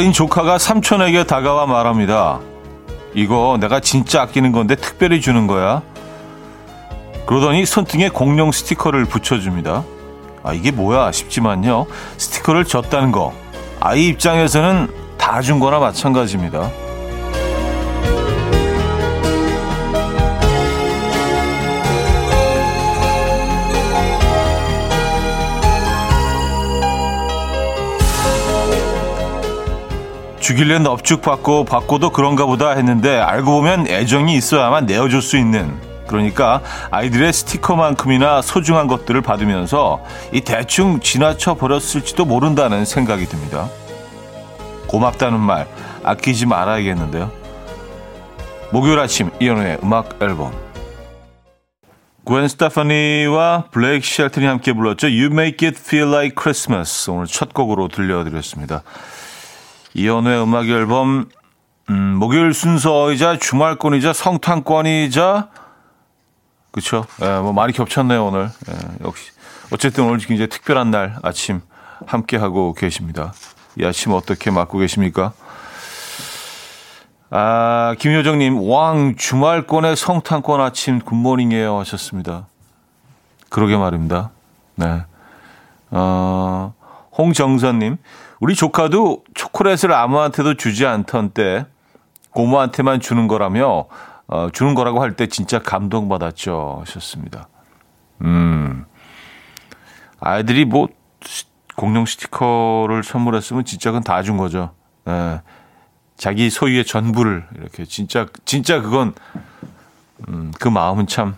어린 조카가 삼촌에게 다가와 말합니다. 이거 내가 진짜 아끼는 건데 특별히 주는 거야. 그러더니 손등에 공룡 스티커를 붙여줍니다. 아, 이게 뭐야 싶지만요. 스티커를 줬다는 거. 아이 입장에서는 다 준 거나 마찬가지입니다. 주길래 넙죽 받고 받고도 그런가 보다 했는데 알고 보면 애정이 있어야만 내어줄 수 있는 그러니까 아이들의 스티커만큼이나 소중한 것들을 받으면서 이 대충 지나쳐 버렸을지도 모른다는 생각이 듭니다. 고맙다는 말 아끼지 말아야겠는데요. 목요일 아침 이연우의 음악 앨범 그 스타파니와 블레이크 쉘튼이 함께 불렀죠. You Make It Feel Like Christmas 오늘 첫 곡으로 들려드렸습니다. 이연우의 음악 앨범 음, 목요일 순서이자 주말권이자 성탄권이자 그렇죠. 예, 뭐 많이 겹쳤네요 오늘. 예, 역시 어쨌든 오늘 굉장히 특별한 날 아침 함께 하고 계십니다. 이 아침 어떻게 맞고 계십니까? 아 김효정님 왕 주말권의 성탄권 아침 굿모닝이에요 하셨습니다. 그러게 말입니다. 네. 어, 홍정선님 우리 조카도 초콜릿을 아무한테도 주지 않던 때 고모한테만 주는 거라며 어, 주는 거라고 할 때 진짜 감동받았죠. 하셨습니다. 음. 아이들이 뭐 공룡 스티커를 선물했으면 진짜 그건 다 준 거죠. 예. 자기 소유의 전부를 이렇게 진짜 진짜 그건 음, 그 마음은 참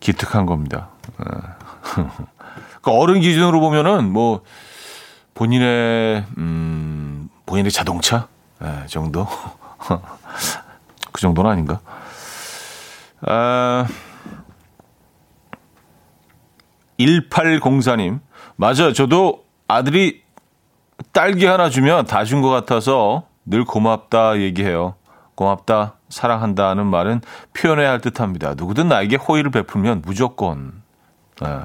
기특한 겁니다. 예. 그 어른 기준으로 보면은 뭐 본인의 음 본인의 자동차 예, 정도 그 정도는 아닌가? 아 1804님 맞아 저도 아들이 딸기 하나 주면 다 준 것 같아서 늘 고맙다 얘기해요. 고맙다, 사랑한다는 말은 표현해야 할 듯합니다. 누구든 나에게 호의를 베풀면 무조건 예.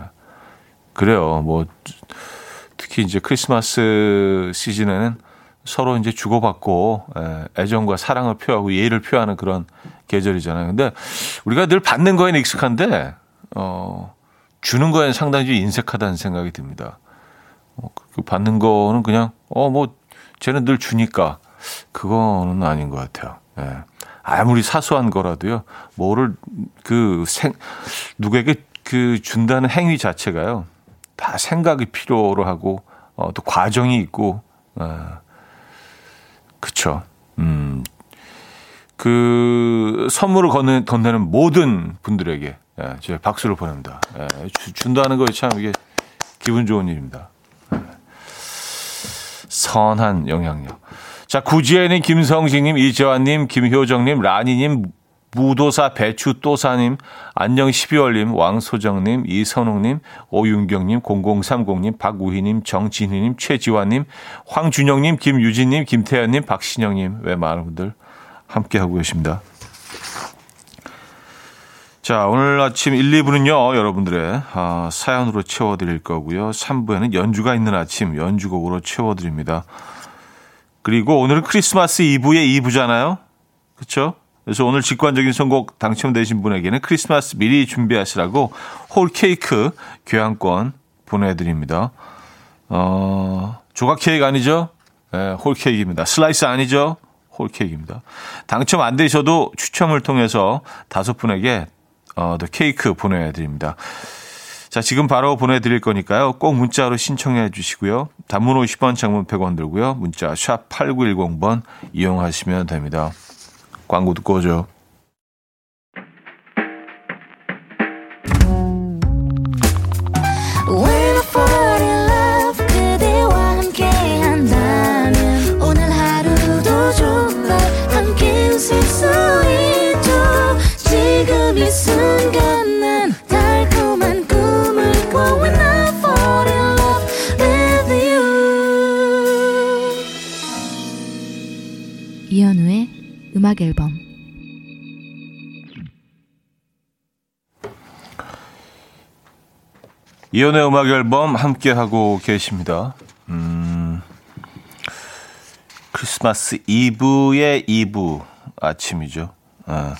그래요. 뭐 특히 이제 크리스마스 시즌에는 서로 이제 주고받고 예, 애정과 사랑을 표하고 예의를 표하는 그런 계절이잖아요. 근데 우리가 늘 받는 거에는 익숙한데 어 주는 거에는 상당히 좀 인색하다는 생각이 듭니다. 어, 그 받는 거는 그냥 어 뭐 쟤는 늘 주니까 그거는 아닌 것 같아요. 예. 아무리 사소한 거라도요. 뭐를 그 생 누구에게 그 준다는 행위 자체가요. 다 생각이 필요로 하고 어, 또 과정이 있고 어, 그쵸. 음. 그 선물을 건네, 건네는 모든 분들에게 예, 제가 박수를 보냅니다. 예, 주, 준다는 거에 참 이게 기분 좋은 일입니다. 예. 선한 영향력. 자, 구지에는 김성식님, 이재환님, 김효정님, 라니님, 무도사 배추또사님, 안녕 12월님, 왕소정님, 이선웅님, 오윤경님, 0030님, 박우희님, 정진희님, 최지환님, 황준영님, 김유진님, 김태현님, 박신영님, 왜 많은 분들 함께하고 계십니다. 자, 오늘 아침 1, 2부는요, 여러분들의 아, 사연으로 채워드릴 거고요. 3부에는 연주가 있는 아침, 연주곡으로 채워드립니다. 그리고 오늘은 크리스마스 이브의 2부잖아요. 그렇죠? 그래서 오늘 직관적인 선곡 당첨되신 분에게는 크리스마스 미리 준비하시라고 whole 케이크 교환권 보내드립니다. 어, 조각 케이크 아니죠? 네, whole 케이크입니다. 슬라이스 아니죠? 홀 케이크입니다. 당첨 안 되셔도 추첨을 통해서 다섯 분에게 어, 더 케이크 보내드립니다. 자, 지금 바로 보내드릴 거니까요. 꼭 문자로 신청해 주시고요. 단문 50원, 장문 100원 들고요. 문자 샵 8910번 이용하시면 됩니다. 광고 듣고 오죠. 이현 이연의 음악 앨범 함께 하고 계십니다. 음, 크리스마스 이브의 이브 아침이죠. 아,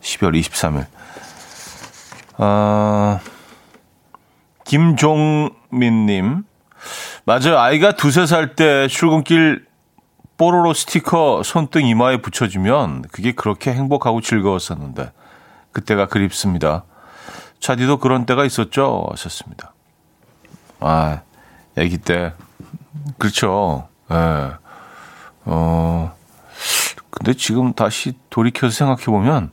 12월 23일. 아, 김종민님. 맞아요. 아이가 두세 살 때 출근길 뽀로로 스티커 손등 이마에 붙여주면 그게 그렇게 행복하고 즐거웠었는데 그때가 그립습니다. 차디도 그런 때가 있었죠? 하셨습니다. 아, 애기 때. 그렇죠. 예. 네. 어, 근데 지금 다시 돌이켜서 생각해보면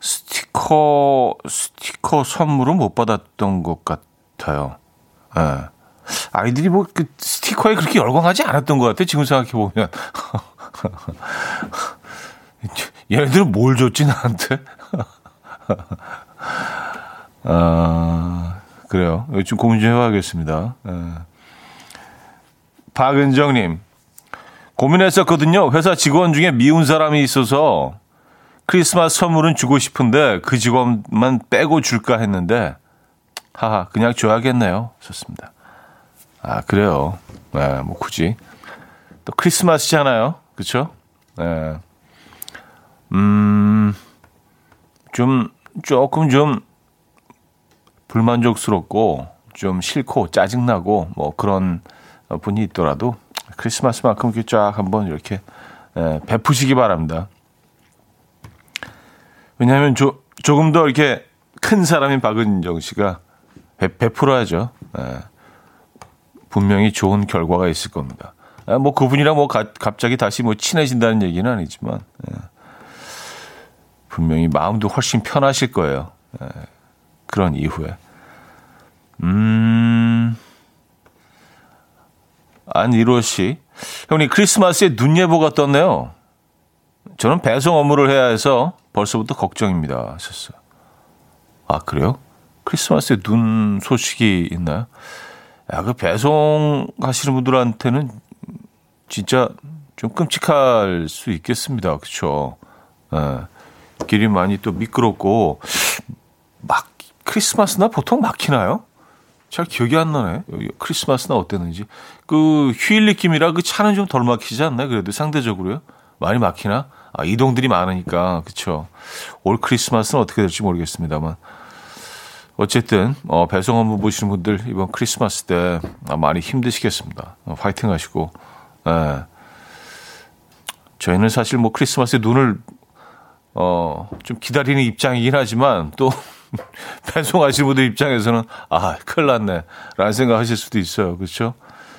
스티커, 스티커 선물은 못 받았던 것 같아요. 예. 네. 아이들이 뭐, 그, 스티커에 그렇게 열광하지 않았던 것 같아, 지금 생각해보면. 얘네들은 뭘 줬지, 나한테? 아, 그래요. 좀 고민 좀 해봐야겠습니다. 예. 박은정님, 고민했었거든요. 회사 직원 중에 미운 사람이 있어서 크리스마스 선물은 주고 싶은데 그 직원만 빼고 줄까 했는데, 하하, 그냥 줘야겠네요. 좋습니다. 아, 그래요. 네, 뭐 굳이. 또 크리스마스잖아요. 그쵸? 네. 음, 좀, 조금 좀 불만족스럽고 좀 싫고 짜증나고 뭐 그런 분이 있더라도 크리스마스만큼 이렇게 쫙 한번 이렇게 예, 베푸시기 바랍니다. 왜냐하면 조, 조금 더 이렇게 큰 사람인 박은정 씨가 배, 베풀어야죠. 예. 분명히 좋은 결과가 있을 겁니다. 아, 뭐 그분이랑 뭐 가, 갑자기 다시 뭐 친해진다는 얘기는 아니지만 예. 분명히 마음도 훨씬 편하실 거예요. 예. 그런 이후에. 음. 안이로 씨. 형님, 크리스마스에 눈 예보가 떴네요. 저는 배송 업무를 해야 해서 벌써부터 걱정입니다. 하셨어요. 아, 그래요? 크리스마스에 눈 소식이 있나요? 야, 그 배송 하시는 분들한테는 진짜 좀 끔찍할 수 있겠습니다. 그쵸? 예. 길이 많이 또 미끄럽고, 막, 크리스마스나 보통 막히나요? 잘 기억이 안 나네. 크리스마스나 어땠는지. 그 휴일 느낌이라 그 차는 좀 덜 막히지 않나? 그래도 상대적으로요. 많이 막히나? 아, 이동들이 많으니까. 그쵸. 올 크리스마스는 어떻게 될지 모르겠습니다만. 어쨌든, 어, 배송 업무 보시는 분들 이번 크리스마스 때 아, 많이 힘드시겠습니다. 어, 파이팅 하시고. 예. 저희는 사실 뭐 크리스마스에 눈을, 어, 좀 기다리는 입장이긴 하지만 또 배송하시는 분들 입장에서는 아 큰일 났네. 라는 생각하실 수도 있어요. 그렇죠?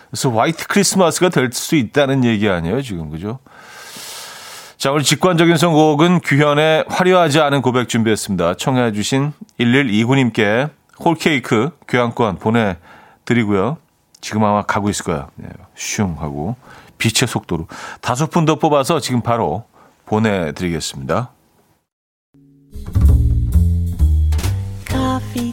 그래서 화이트 크리스마스가 될 수 있다는 얘기 아니에요 지금. 그죠? 자 오늘 직관적인 선곡은 규현의 화려하지 않은 고백 준비했습니다. 청해 주신 1129님께 홀케이크 교환권 보내드리고요. 지금 아마 가고 있을 거예요. 네, 슝 하고 빛의 속도로 다섯 분 더 뽑아서 지금 바로 보내드리겠습니다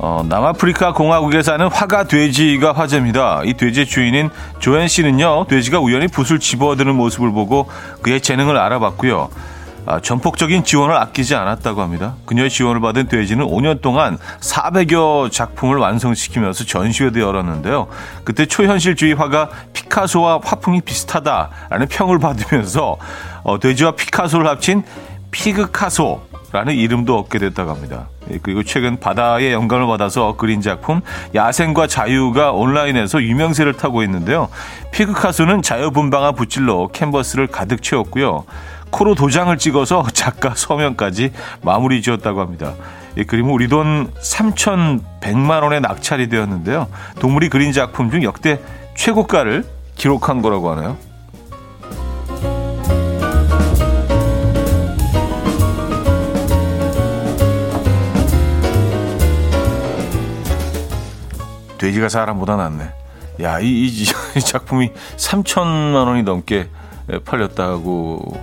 남아프리카 공화국에 사는 화가 돼지가 화제입니다. 이 돼지의 주인인 조엔 씨는요, 돼지가 우연히 붓을 집어드는 모습을 보고 그의 재능을 알아봤고요. 아, 전폭적인 지원을 아끼지 않았다고 합니다. 그녀의 지원을 받은 돼지는 5년 동안 400여 작품을 완성시키면서 전시회도 열었는데요. 그때 초현실주의 화가 피카소와 화풍이 비슷하다라는 평을 받으면서 어, 돼지와 피카소를 합친 피그카소 라는 이름도 얻게 됐다고 합니다. 예, 그리고 최근 바다의 영감을 받아서 그린 작품 야생과 자유가 온라인에서 유명세를 타고 있는데요. 피그카소는 자유분방한 붓질로 캔버스를 가득 채웠고요. 코로 도장을 찍어서 작가 서명까지 마무리 지었다고 합니다. 이 그림은 우리 돈 3,100만 원에 낙찰이 되었는데요. 동물이 그린 작품 중 역대 최고가를 기록한 거라고 하네요. 돼지가 사람보다 낫네. 야, 이, 이, 이 작품이 3천만 원이 넘게 팔렸다고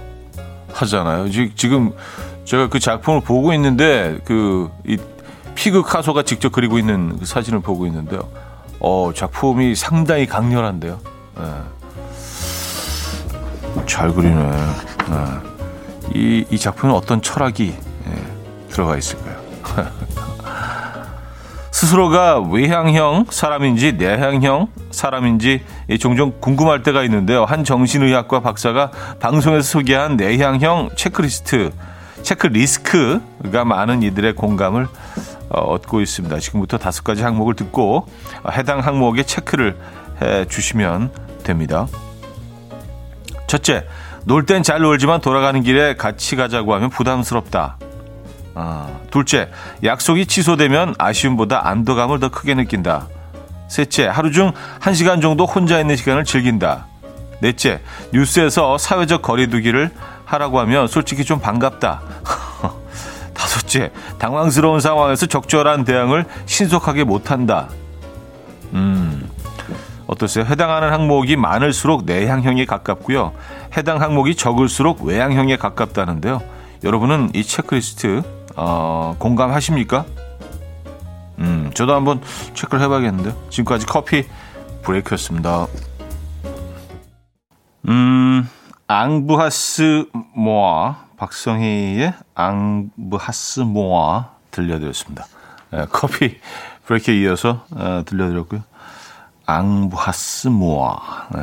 하잖아요. 지금 제가 그 작품을 보고 있는데 그 이 피그 카소가 직접 그리고 있는 그 사진을 보고 있는데요. 어, 작품이 상당히 강렬한데요. 네. 잘 그리네. 네. 이, 이 작품은 어떤 철학이 네, 들어가 있을까요? 스스로가 외향형 사람인지 내향형 사람인지 종종 궁금할 때가 있는데요. 한 정신의학과 박사가 방송에서 소개한 내향형 체크리스트, 체크리스크가 많은 이들의 공감을 어, 얻고 있습니다. 지금부터 다섯 가지 항목을 듣고 해당 항목에 체크를 해 주시면 됩니다. 첫째, 놀 땐 잘 놀지만 돌아가는 길에 같이 가자고 하면 부담스럽다. 아, 둘째, 약속이 취소되면 아쉬움보다 안도감을 더 크게 느낀다. 셋째, 하루 중 한시간 정도 혼자 있는 시간을 즐긴다. 넷째, 뉴스에서 사회적 거리두기를 하라고 하면 솔직히 좀 반갑다. 다섯째, 당황스러운 상황에서 적절한 대응을 신속하게 못한다. 음, 어떠세요? 해당하는 항목이 많을수록 내향형에 가깝고요. 해당 항목이 적을수록 외향형에 가깝다는데요. 여러분은 이 체크리스트 어, 공감하십니까? 음, 저도 한번 체크를 해봐야겠는데요. 지금까지 커피 브레이크였습니다. 음, 앙부하스 모아, 박성희의 앙부하스 모아 들려드렸습니다. 네, 커피 브레이크에 이어서 어, 들려드렸고요. 앙부하스 모아. 네.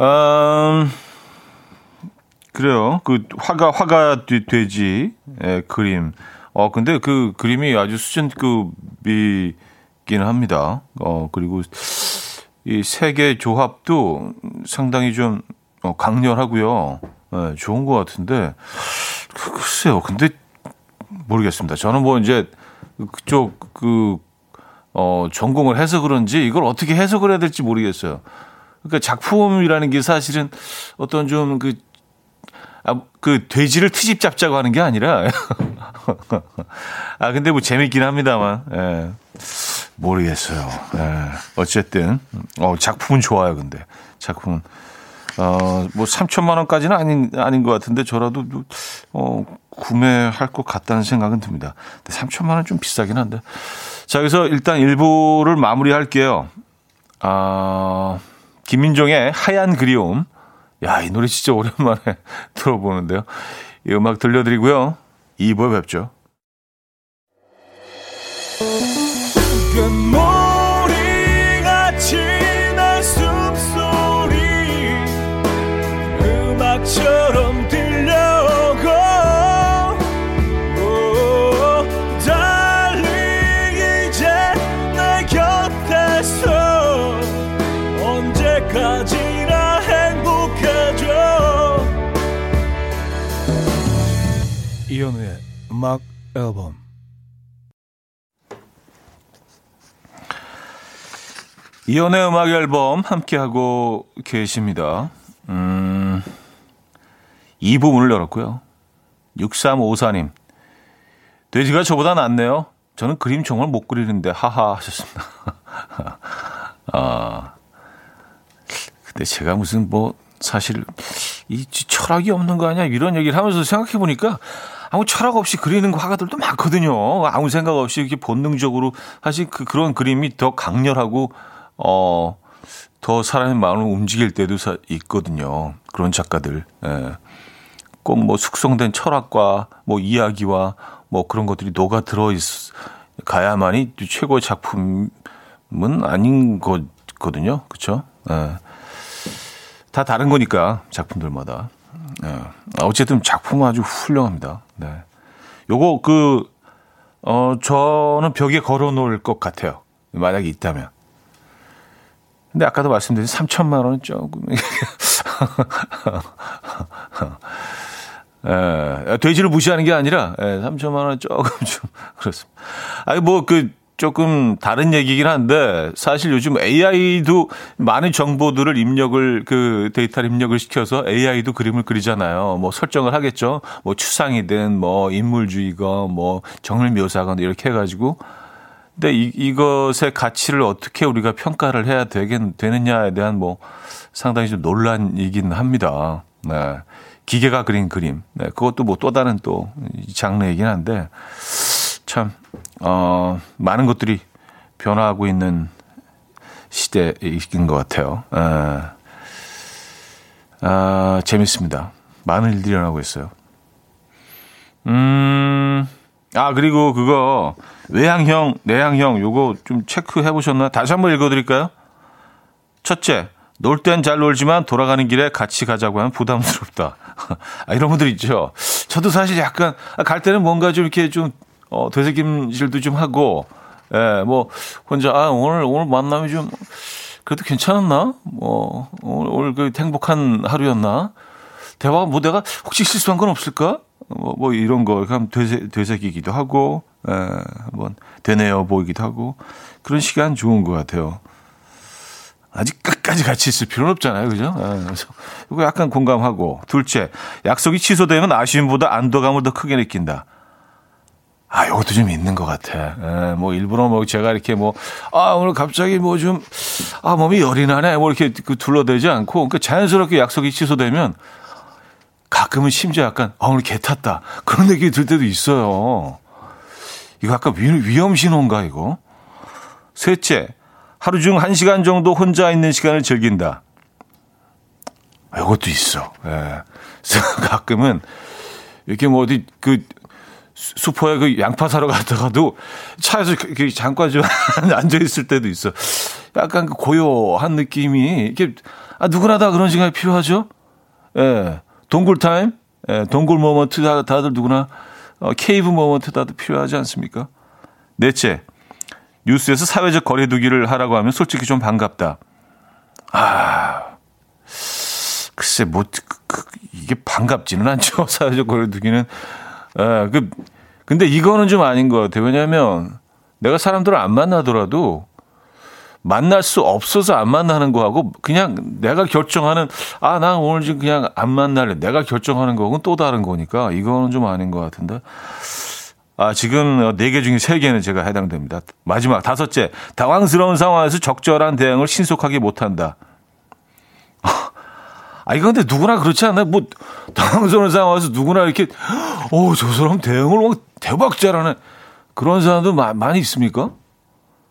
음, 그래요. 그 화가 화가 돼지 예, 그림. 어 근데 그 그림이 아주 수준급이기는 합니다. 어 그리고 이 세계 조합도 상당히 좀 어, 강렬하고요. 예, 좋은 것 같은데 그, 글쎄요. 근데 모르겠습니다. 저는 뭐 이제 그쪽 그 어, 전공을 해서 그런지 이걸 어떻게 해석을 해야 될지 모르겠어요. 그러니까 작품이라는 게 사실은 어떤 좀그 아, 그 돼지를 트집 잡자고 하는 게 아니라 아 근데 뭐 재밌긴 합니다만 예. 모르겠어요. 예. 어쨌든 어 작품은 좋아요. 근데 작품은 어뭐 3천만 원까지는 아닌 아닌 것 같은데 저라도 어 구매할 것 같다는 생각은 듭니다. 근데 3천만 원 좀 비싸긴 한데 자 그래서 일단 일부를 마무리할게요. 아 김민종의 하얀 그리움. 야, 이 노래 진짜 오랜만에 들어보는데요. 이 음악 들려드리고요. 2부에 뵙죠. 음악 앨범 이연의 음악 앨범 함께하고 계십니다. 음, 이 부분을 열었고요. 6354님. 돼지가 저보다 낫네요. 저는 그림 정말 못 그리는데, 하하 하셨습니다. 아, 근데 제가 무슨 뭐, 사실, 이 철학이 없는 거 아니야? 이런 얘기를 하면서 생각해 보니까, 아무 철학 없이 그리는 화가들도 많거든요. 아무 생각 없이 이렇게 본능적으로 사실 그 그런 그림이 더 강렬하고 어. 더 사람의 마음을 움직일 때도 있거든요. 그런 작가들. 예. 꼭 뭐 숙성된 철학과 뭐 이야기와 뭐 그런 것들이 녹아 들어 있 가야만이 최고의 작품은 아닌 거거든요. 그렇죠? 예. 다 다른 거니까 작품들마다. 예. 어쨌든 작품은 아주 훌륭합니다. 네. 요거 그, 어, 저는 벽에 걸어 놓을 것 같아요. 만약에 있다면. 근데 아까도 말씀드린 3천만 원은 조금. 예, 돼지를 무시하는 게 아니라, 예, 3천만 원은 조금 좀, 그렇습니다. 아니, 뭐, 그, 조금 다른 얘기긴 한데 사실 요즘 AI도 많은 정보들을 입력을 그 데이터를 입력을 시켜서 AI도 그림을 그리잖아요. 뭐 설정을 하겠죠. 뭐 추상이든 뭐 인물주의건 뭐 정을 묘사건 이렇게 해가지고 근데 이, 이것의 가치를 어떻게 우리가 평가를 해야 되겠, 되느냐에 대한 뭐 상당히 좀 논란이긴 합니다. 네. 기계가 그린 그림. 네. 그것도 뭐 또 다른 또 장르이긴 한데 참, 어, 많은 것들이 변화하고 있는 시대인 것 같아요. 에. 아, 재밌습니다. 많은 일들이 일어나고 있어요. 음, 아, 그리고 그거, 외향형, 내향형, 요거 좀 체크해 보셨나요? 다시 한번 읽어 드릴까요? 첫째, 놀 땐 잘 놀지만 돌아가는 길에 같이 가자고 하면 부담스럽다. 아, 이런 분들 있죠. 저도 사실 약간, 아, 갈 때는 뭔가 좀 이렇게 좀, 어, 되새김질도 좀 하고, 예, 뭐, 혼자, 아, 오늘, 오늘 만남이 좀, 그래도 괜찮았나? 뭐, 오늘, 오늘 그 행복한 하루였나? 대화가 뭐 내가 혹시 실수한 건 없을까? 뭐, 뭐 이런 거, 그냥 되새, 되새기기도 하고, 예, 한번 되뇌어 보이기도 하고, 그런 시간 좋은 것 같아요. 아직 끝까지 같이 있을 필요는 없잖아요. 그죠? 예, 그래서 이거 약간 공감하고. 둘째, 약속이 취소되면 아쉬움보다 안도감을 더 크게 느낀다. 아, 이것도 좀 있는 것 같아. 예, 뭐, 일부러 뭐, 제가 이렇게 뭐, 아, 오늘 갑자기 뭐 좀, 아, 몸이 열이 나네. 뭐, 이렇게 그 둘러대지 않고, 그러니까 자연스럽게 약속이 취소되면 가끔은 심지어 약간, 아, 오늘 개 탔다. 그런 느낌이 들 때도 있어요. 이거 아까 위험 신호인가, 이거? 셋째, 하루 중 한 시간 정도 혼자 있는 시간을 즐긴다. 아, 이것도 있어. 예. 가끔은, 이렇게 뭐 어디, 그, 슈퍼에 그 양파 사러 갔다가도 차에서 그, 그 잠깐 좀 앉아 있을 때도 있어. 약간 그 고요한 느낌이 이게 아 누구나 다 그런 시간이 필요하죠. 예. 동굴 타임, 예, 동굴 moment 다, 다들 누구나 어, cave moment 다들 필요하지 않습니까? 넷째, 뉴스에서 사회적 거리두기를 하라고 하면 솔직히 좀 반갑다. 아, 글쎄 뭐 그, 그, 이게 반갑지는 않죠. 사회적 거리두기는 예, 그, 근데 이거는 좀 아닌 것 같아요. 왜냐하면 내가 사람들을 안 만나더라도 만날 수 없어서 안 만나는 거하고 그냥 내가 결정하는 아, 난 오늘 지금 그냥 안 만날래. 내가 결정하는 거하고는 또 다른 거니까 이거는 좀 아닌 것 같은데. 아, 지금 네 개 중에 세 개는 제가 해당됩니다. 마지막 다섯째, 당황스러운 상황에서 적절한 대응을 신속하게 못 한다. 아, 이거 근데 누구나 그렇지 않나요? 뭐, 당황스러운 상황에서 누구나 이렇게, 어, 저 사람 대응을 막 대박 잘하는 그런 사람도 마, 많이 있습니까?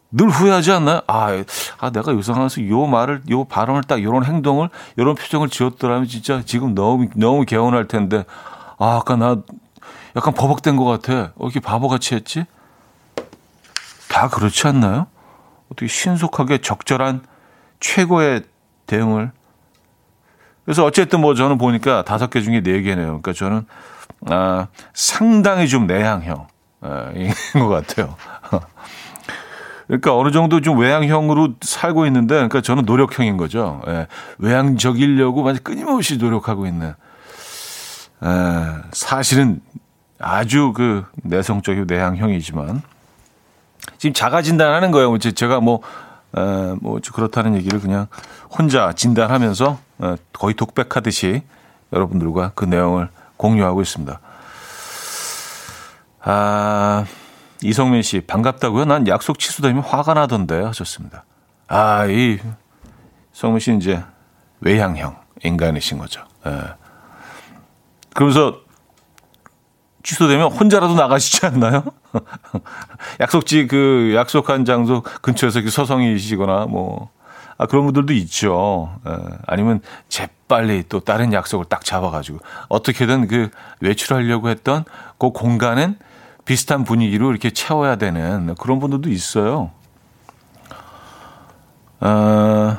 늘 후회하지 않나요? 아, 아, 내가 이 상황에서 요 말을, 요 발언을 딱, 요런 행동을, 요런 표정을 지었더라면 진짜 지금 너무, 너무 개운할 텐데, 아, 아까 나 약간 버벅된 것 같아. 어, 이렇게 바보같이 했지? 다 그렇지 않나요? 어떻게 신속하게 적절한 최고의 대응을 그래서 어쨌든 뭐 저는 보니까 다섯 개 중에 네 개네요. 그러니까 저는 아, 상당히 좀 내향형 아, 인것 같아요. 그러니까 어느 정도 좀 외향형으로 살고 있는데, 그러니까 저는 노력형인 거죠. 예, 외향적이려고 완전 끊임없이 노력하고 있는. 에, 사실은 아주 그 내성적이고 내향형이지만 지금 자가 진단하는 거예요. 제가 뭐, 에, 뭐 그렇다는 얘기를 그냥 혼자 진단하면서 어, 거의 독백하듯이 여러분들과 그 내용을 공유하고 있습니다. 아, 이성민 씨, 반갑다고요? 난 약속 취소되면 화가 나던데 하셨습니다. 아, 이 성민 씨 이제 외향형 인간이신 거죠. 예. 그러면서 취소되면 혼자라도 나가시지 않나요? 약속지 그 약속한 장소 근처에서 서성이시거나 뭐 아, 그런 분들도 있죠. 에, 예, 아니면 재빨리 또 다른 약속을 딱 잡아가지고 어떻게든 그 외출하려고 했던 그 공간은 비슷한 분위기로 이렇게 채워야 되는 그런 분들도 있어요. 어,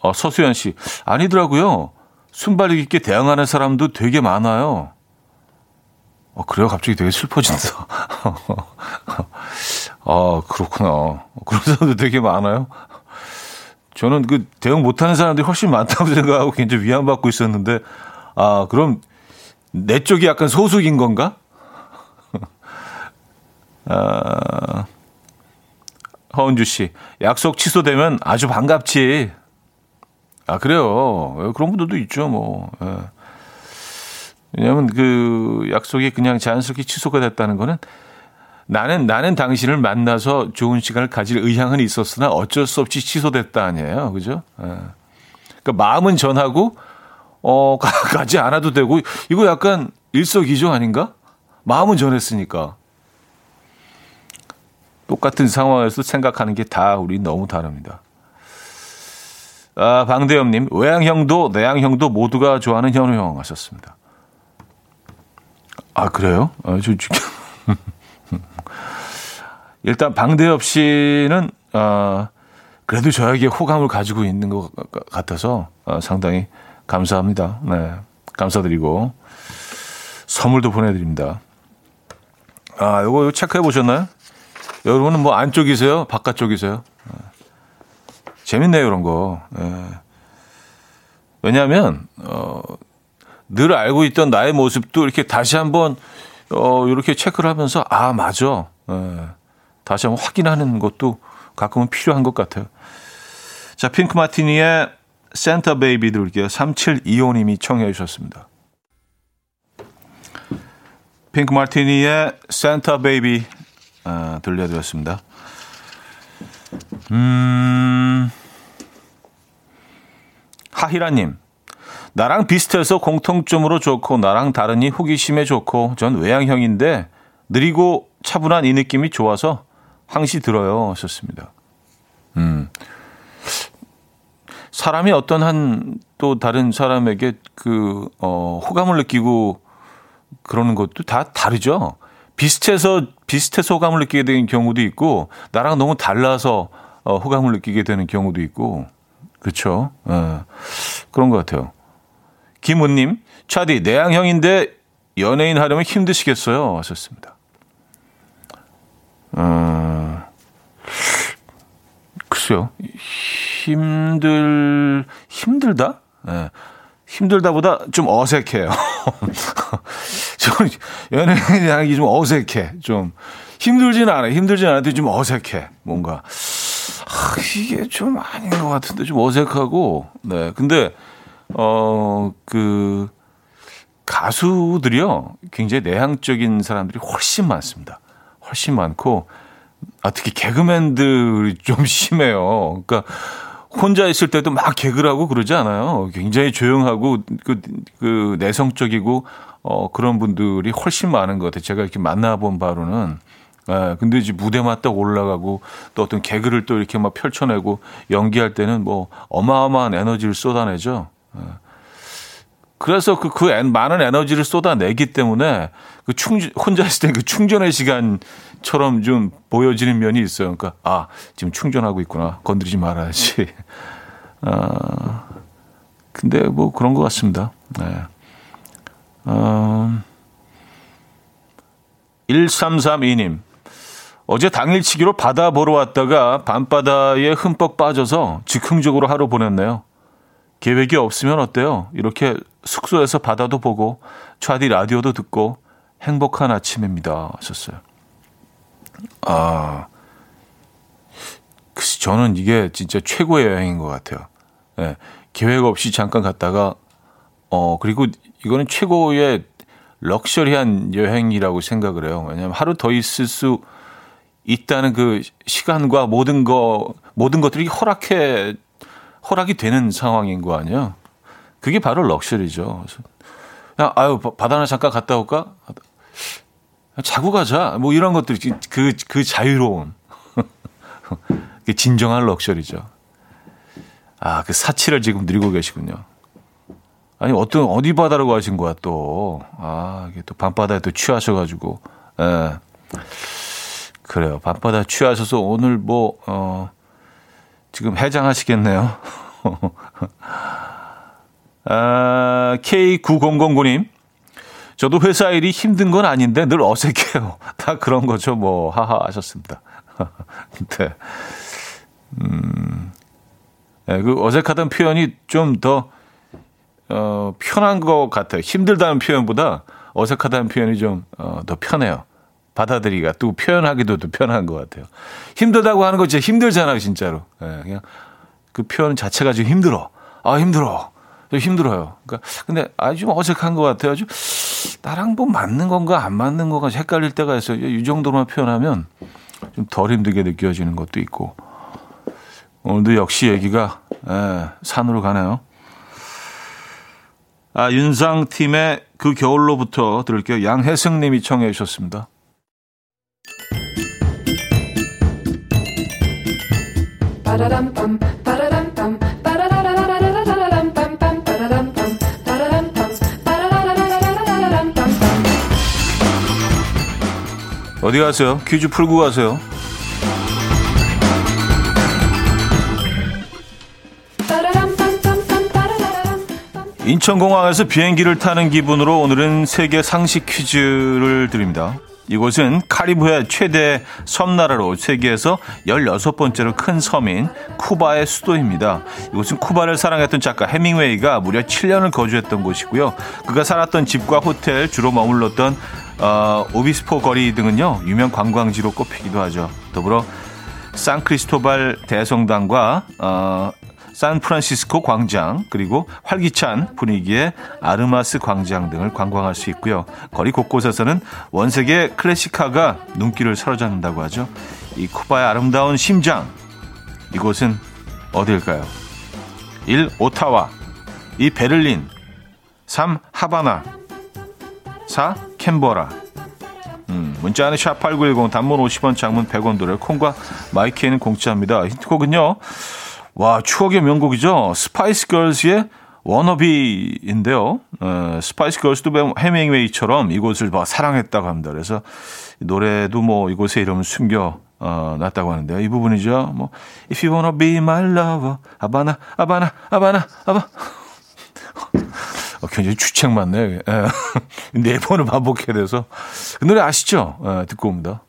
어, 서수연 씨. 아니더라고요. 순발력 있게 대응하는 사람도 되게 많아요. 어, 그래요? 갑자기 되게 슬퍼진다. 아, 그렇구나. 그런 사람도 되게 많아요. 저는 그 대응 못하는 사람들이 훨씬 많다고 생각하고 굉장히 위안받고 있었는데, 아, 그럼 내 쪽이 약간 소속인 건가? 아, 허은주 씨, 약속 취소되면 아주 반갑지. 아, 그래요. 그런 분들도 있죠, 뭐. 예. 왜냐면 그 약속이 그냥 자연스럽게 취소가 됐다는 거는 나는 나는 당신을 만나서 좋은 시간을 가질 의향은 있었으나 어쩔 수 없이 취소됐다 아니에요, 그죠? 예. 그러니까 마음은 전하고 어 가, 지 않아도 되고 이거 약간 일석이조 아닌가? 마음은 전했으니까 똑같은 상황에서 생각하는 게 다 우리 너무 다릅니다. 아, 방대엽님, 외양형도 내양형도 모두가 좋아하는 현우 형 하셨습니다. 아, 그래요? 아, 저, 저, 일단 방대엽 씨는 어, 그래도 저에게 호감을 가지고 있는 것 같아서 어, 상당히 감사합니다. 네, 감사드리고 선물도 보내드립니다. 아, 요거 체크해 보셨나요? 여러분은 뭐 안쪽이세요? 바깥쪽이세요? 네. 재밌네요, 이런 거. 네. 왜냐하면 어, 늘 알고 있던 나의 모습도 이렇게 다시 한번 어, 이렇게 체크를 하면서 아 맞아. 네. 다시 한번 확인하는 것도 가끔은 필요한 것 같아요. 자, Pink Martini의 Santa Baby 들게요. 3725님이 청해 주셨습니다. Pink Martini의 Santa Baby 어, 들려드렸습니다. 음, 하희라님. 나랑 비슷해서 공통점으로 좋고 나랑 다르니 호기심에 좋고 전 외향형인데 느리고 차분한 이 느낌이 좋아서 항시 들어요. 하셨습니다. 음. 사람이 어떤 한 또 다른 사람에게 그, 어, 호감을 느끼고 그러는 것도 다 다르죠. 비슷해서, 비슷해서 호감을 느끼게 되는 경우도 있고, 나랑 너무 달라서 어, 호감을 느끼게 되는 경우도 있고, 그렇죠. 어, 그런 것 같아요. 김은님, 차디, 내향형인데 연예인 하려면 힘드시겠어요? 하셨습니다. 어, 글쎄요. 힘들, 힘들다? 네. 힘들다보다 좀 어색해요. 좀 연예인 하기 좀 어색해. 좀 힘들진 않아. 힘들진 않은데 좀 어색해. 뭔가. 아, 이게 좀 아닌 것 같은데 좀 어색하고. 네. 근데, 어, 그, 가수들이요. 굉장히 내향적인 사람들이 훨씬 많습니다. 훨씬 많고 아, 특히 개그맨들이 좀 심해요. 그러니까 혼자 있을 때도 막 개그를 하고 그러지 않아요. 굉장히 조용하고 그, 그 내성적이고 어, 그런 분들이 훨씬 많은 것 같아요. 제가 이렇게 만나본 바로는. 예, 근데 이제 무대만 딱 올라가고 또 어떤 개그를 또 이렇게 막 펼쳐내고 연기할 때는 뭐 어마어마한 에너지를 쏟아내죠. 예. 그래서 그, 그 많은 에너지를 쏟아내기 때문에 그 충전, 혼자 있을 때 그 충전의 시간처럼 좀 보여지는 면이 있어요. 그러니까, 아, 지금 충전하고 있구나. 건드리지 말아야지. 아, 근데 뭐 그런 것 같습니다. 네. 어, 1332님. 어제 당일치기로 바다 보러 왔다가 밤바다에 흠뻑 빠져서 즉흥적으로 하루 보냈네요. 계획이 없으면 어때요? 이렇게 숙소에서 바다도 보고 차디 라디오도 듣고 행복한 아침입니다. 하셨어요. 아, 글쎄, 저는 이게 진짜 최고의 여행인 것 같아요. 네, 계획 없이 잠깐 갔다가, 어, 그리고 이거는 최고의 럭셔리한 여행이라고 생각을 해요. 왜냐하면 하루 더 있을 수 있다는 그 시간과 모든 거, 모든 것들이 허락해, 허락이 되는 상황인 거 아니에요? 그게 바로 럭셔리죠. 그냥 아유 바다나 잠깐 갔다 올까? 자고 가자. 뭐 이런 것들 그그 그 자유로운 그 진정한 럭셔리죠. 아, 그 사치를 지금 누리고 계시군요. 아니 어떤 어디 바다라고 하신 거야 또. 아, 이게 또 밤바다에 또 취하셔가지고. 예. 그래요. 밤바다 취하셔서 오늘 뭐 어, 지금 해장하시겠네요. 아, K9009님. 저도 회사 일이 힘든 건 아닌데 늘 어색해요. 다 그런 거죠, 뭐. 하하 하셨습니다. 네. 음, 네, 그 어색하다는 표현이 좀 더, 어, 편한 것 같아요. 힘들다는 표현보다 어색하다는 표현이 좀, 어, 더 편해요. 받아들이기가 또 표현하기도 더 편한 것 같아요. 힘들다고 하는 거 진짜 힘들잖아요, 진짜로. 네, 그냥 그 표현 자체가 좀 힘들어. 아, 힘들어. 힘들어요. 그러니까 근데 아주 어색한 것 같아요. 아주 나랑 뭐 맞는 건가 안 맞는 건가 헷갈릴 때가 있어요. 이 정도로만 표현하면 좀 덜 힘들게 느껴지는 것도 있고. 오늘도 역시 얘기가 예, 산으로 가네요. 아, 윤상 팀의 그 겨울로부터 들을게요. 양혜승 님이 청해 주셨습니다. 어디 가세요? 퀴즈 풀고 가세요. 인천공항에서 비행기를 타는 기분으로 오늘은 세계 상식 퀴즈를 드립니다. 이곳은 카리브해 최대 섬나라로 세계에서 16번째로 큰 섬인 쿠바의 수도입니다. 이곳은 쿠바를 사랑했던 작가 해밍웨이가 무려 7년을 거주했던 곳이고요. 그가 살았던 집과 호텔, 주로 머물렀던 어, 오비스포 거리 등은요 유명 관광지로 꼽히기도 하죠. 더불어 산크리스토발 대성당과 어, 샌프란시스코 광장 그리고 활기찬 분위기의 아르마스 광장 등을 관광할 수 있고요. 거리 곳곳에서는 원색의 클래식카가 눈길을 사로잡는다고 하죠. 이 쿠바의 아름다운 심장 이곳은 어디일까요? 1. 오타와 2. 베를린 3. 하바나 4. 캔버라 음, 문자는 샵8910 단문 50원 장문 100원 또는 콩과 my K에는 공짜입니다. 힌트곡은요. 와 추억의 명곡이죠. Spice Girls의 Wannabe인데요. 어, Spice Girls도 해밍웨이처럼 이곳을 막 사랑했다고 합니다. 그래서 노래도 뭐 이곳의 이름을 숨겨 어, 놨다고 하는데요. 이 부분이죠. 뭐 If you wanna be my lover, 아바나, 아바나, 아바나, 아바. 어, 굉장히 주책 맞네. 예. 네 번을 반복해야 돼서. 그 노래 아시죠? 예, 듣고 옵니다.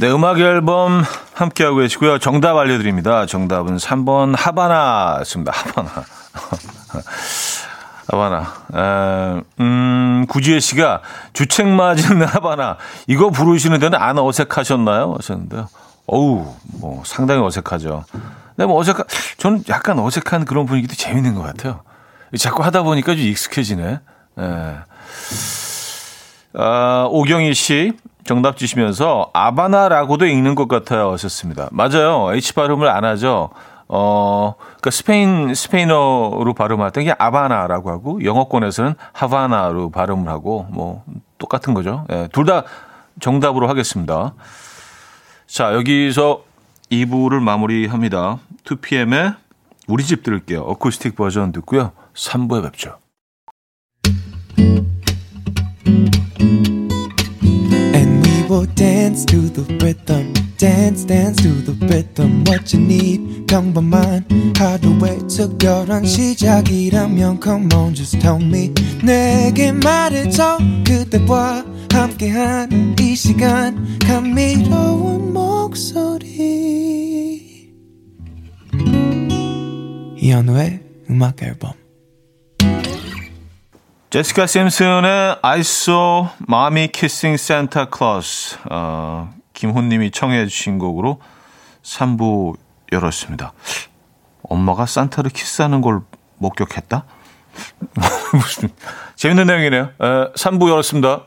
네, 음악 앨범 함께하고 계시고요. 정답 알려드립니다. 정답은 3번 하바나였습니다. 하바나. 하바나. 에, 음, 구지혜 씨가 주책 맞은 하바나. 이거 부르시는 데는 안 어색하셨나요? 하셨는데요. 어우, 뭐, 상당히 어색하죠. 근데 뭐 어색한, 저는 약간 어색한 그런 분위기도 재밌는 것 같아요. 자꾸 하다 보니까 좀 익숙해지네. 예. 아, 오경희 씨. 정답 주시면서 아바나라고도 읽는 것 같아요. 하셨습니다. 맞아요. H 발음을 안 하죠. 어, 그니까 스페인, 스페인어로 발음할 때 그냥 아바나라고 하고 영어권에서는 하바나로 발음을 하고 뭐 똑같은 거죠. 예, 둘다 정답으로 하겠습니다. 자, 여기서 2부를 마무리합니다. 2PM의 우리 집 들을게요. 어쿠스틱 버전 듣고요. 3부에 뵙죠. Dance to the rhythm. Dance, dance to the rhythm. What you need, mine. 하루의 특별한 시작이라면 come on, just tell me. 내게 말해줘 그대와 함께한 이 시간 감미로운 목소리. 이현우의 음악 앨범. 제시카 심슨의 I saw mommy kissing Santa Claus. 어, 김훈님이 청해 주신 곡으로 3부 열었습니다. 엄마가 산타를 키스하는 걸 목격했다? 무슨 재밌는 내용이네요. 에, 3부 열었습니다.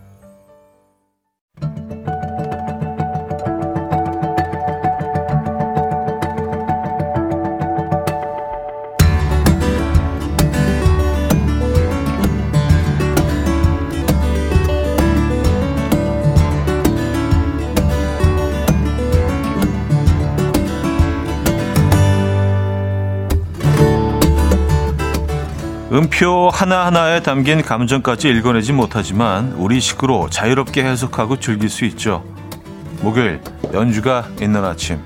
음표 하나하나에 담긴 감정까지 읽어내지 못하지만 우리 식으로 자유롭게 해석하고 즐길 수 있죠. 목요일 연주가 있는 아침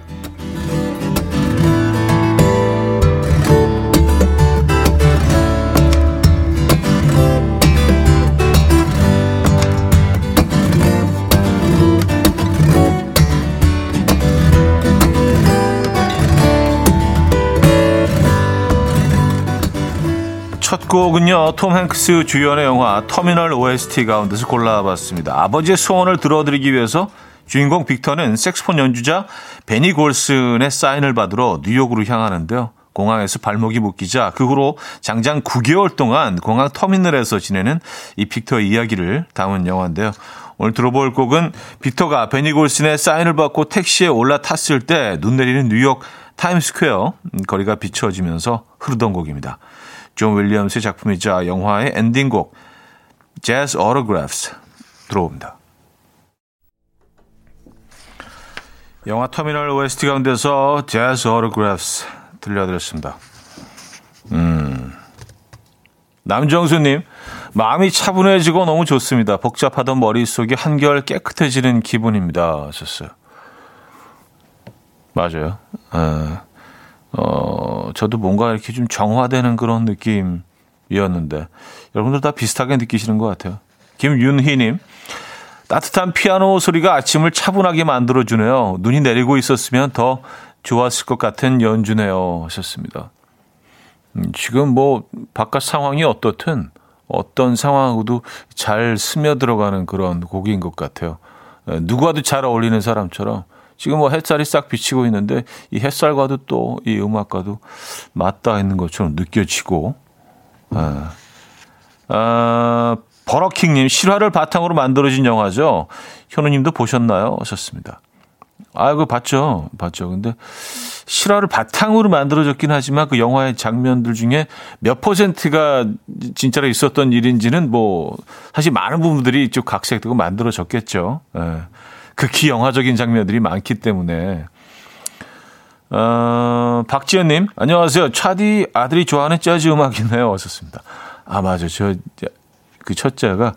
첫 곡은요 톰 행크스 주연의 영화 터미널 OST 가운데서 골라봤습니다. 아버지의 소원을 들어드리기 위해서 주인공 빅터는 색스폰 연주자 베니 골슨의 사인을 받으러 뉴욕으로 향하는데요. 공항에서 발목이 묶이자 그 후로 장장 9개월 동안 공항 터미널에서 지내는 이 빅터의 이야기를 담은 영화인데요. 오늘 들어볼 곡은 빅터가 베니 골슨의 사인을 받고 택시에 올라탔을 때 눈 내리는 뉴욕 타임스퀘어 거리가 비춰지면서 흐르던 곡입니다. 존 윌리엄스의 작품이자 영화의 엔딩곡 Jazz Autographs 들어봅니다. 영화 터미널 OST 가운데서 Jazz Autographs 들려드렸습니다. 음. 남정수님, 마음이 차분해지고 너무 좋습니다. 복잡하던 머릿속이 한결 깨끗해지는 기분입니다. 하셨어요. 맞아요. 에. 어, 저도 뭔가 이렇게 좀 정화되는 그런 느낌이었는데, 여러분들 다 비슷하게 느끼시는 것 같아요. 김윤희님, 따뜻한 피아노 소리가 아침을 차분하게 만들어주네요. 눈이 내리고 있었으면 더 좋았을 것 같은 연주네요. 하셨습니다. 음, 지금 뭐, 바깥 상황이 어떻든, 어떤 상황하고도 잘 스며들어가는 그런 곡인 것 같아요. 누구와도 잘 어울리는 사람처럼 지금 뭐 햇살이 싹 비치고 있는데 이 햇살과도 또 이 음악과도 맞닿아 있는 것처럼 느껴지고 아, 아 버러킹님 실화를 바탕으로 만들어진 영화죠. 현우님도 보셨나요? 하셨습니다. 아, 이거 봤죠. 봤죠. 근데 실화를 바탕으로 만들어졌긴 하지만 그 영화의 장면들 중에 몇 퍼센트가 진짜로 있었던 일인지는 뭐 사실 많은 부분들이 이쪽 각색되고 만들어졌겠죠. 예. 극히 영화적인 장면들이 많기 때문에. 어, 박지현님, 안녕하세요. 차디 아들이 좋아하는 재즈 음악이네요. 왔었습니다. 아, 맞아. 저, 그 첫째가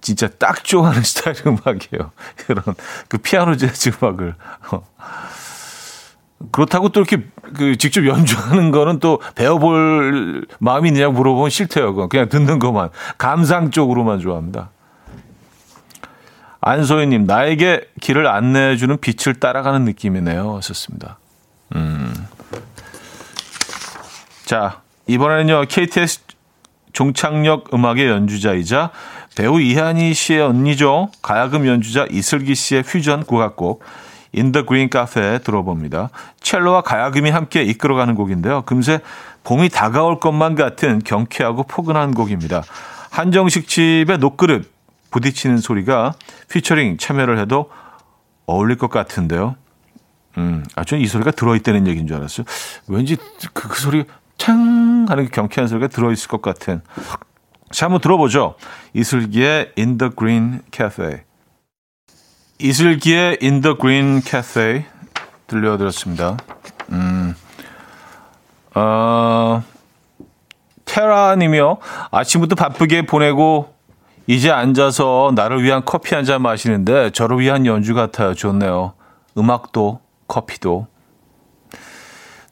진짜 딱 좋아하는 스타일 음악이에요. 그런, 그 피아노 재즈 음악을. 어. 그렇다고 또 이렇게 그 직접 연주하는 거는 또 배워볼 마음이 있느냐고 물어보면 싫대요. 그냥 듣는 것만. 감상 쪽으로만 좋아합니다. 안소희님, 나에게 길을 안내해주는 빛을 따라가는 느낌이네요. 하셨습니다. 음. 자, 이번에는요, KTS 종착역 음악의 연주자이자 배우 이한희 씨의 언니죠. 가야금 연주자 이슬기 씨의 퓨전 국악곡 인더 그린 카페에 들어봅니다. 첼로와 가야금이 함께 이끌어가는 곡인데요. 금세 봄이 다가올 것만 같은 경쾌하고 포근한 곡입니다. 한정식 집의 녹그릇 부딪히는 소리가 피처링 참여를 해도 어울릴 것 같은데요. 음, 아, 저는 이 소리가 들어있다는 얘기인 줄 알았어요. 왠지 그, 그 소리 창 하는 그 경쾌한 소리가 들어있을 것 같은. 자, 한번 들어보죠. 이슬기의 In the Green Cafe. 이슬기의 In the Green Cafe 들려드렸습니다. 음, 어, 테라님이요. 아침부터 바쁘게 보내고 이제 앉아서 나를 위한 커피 한 잔 마시는데 저를 위한 연주 같아요. 좋네요. 음악도 커피도.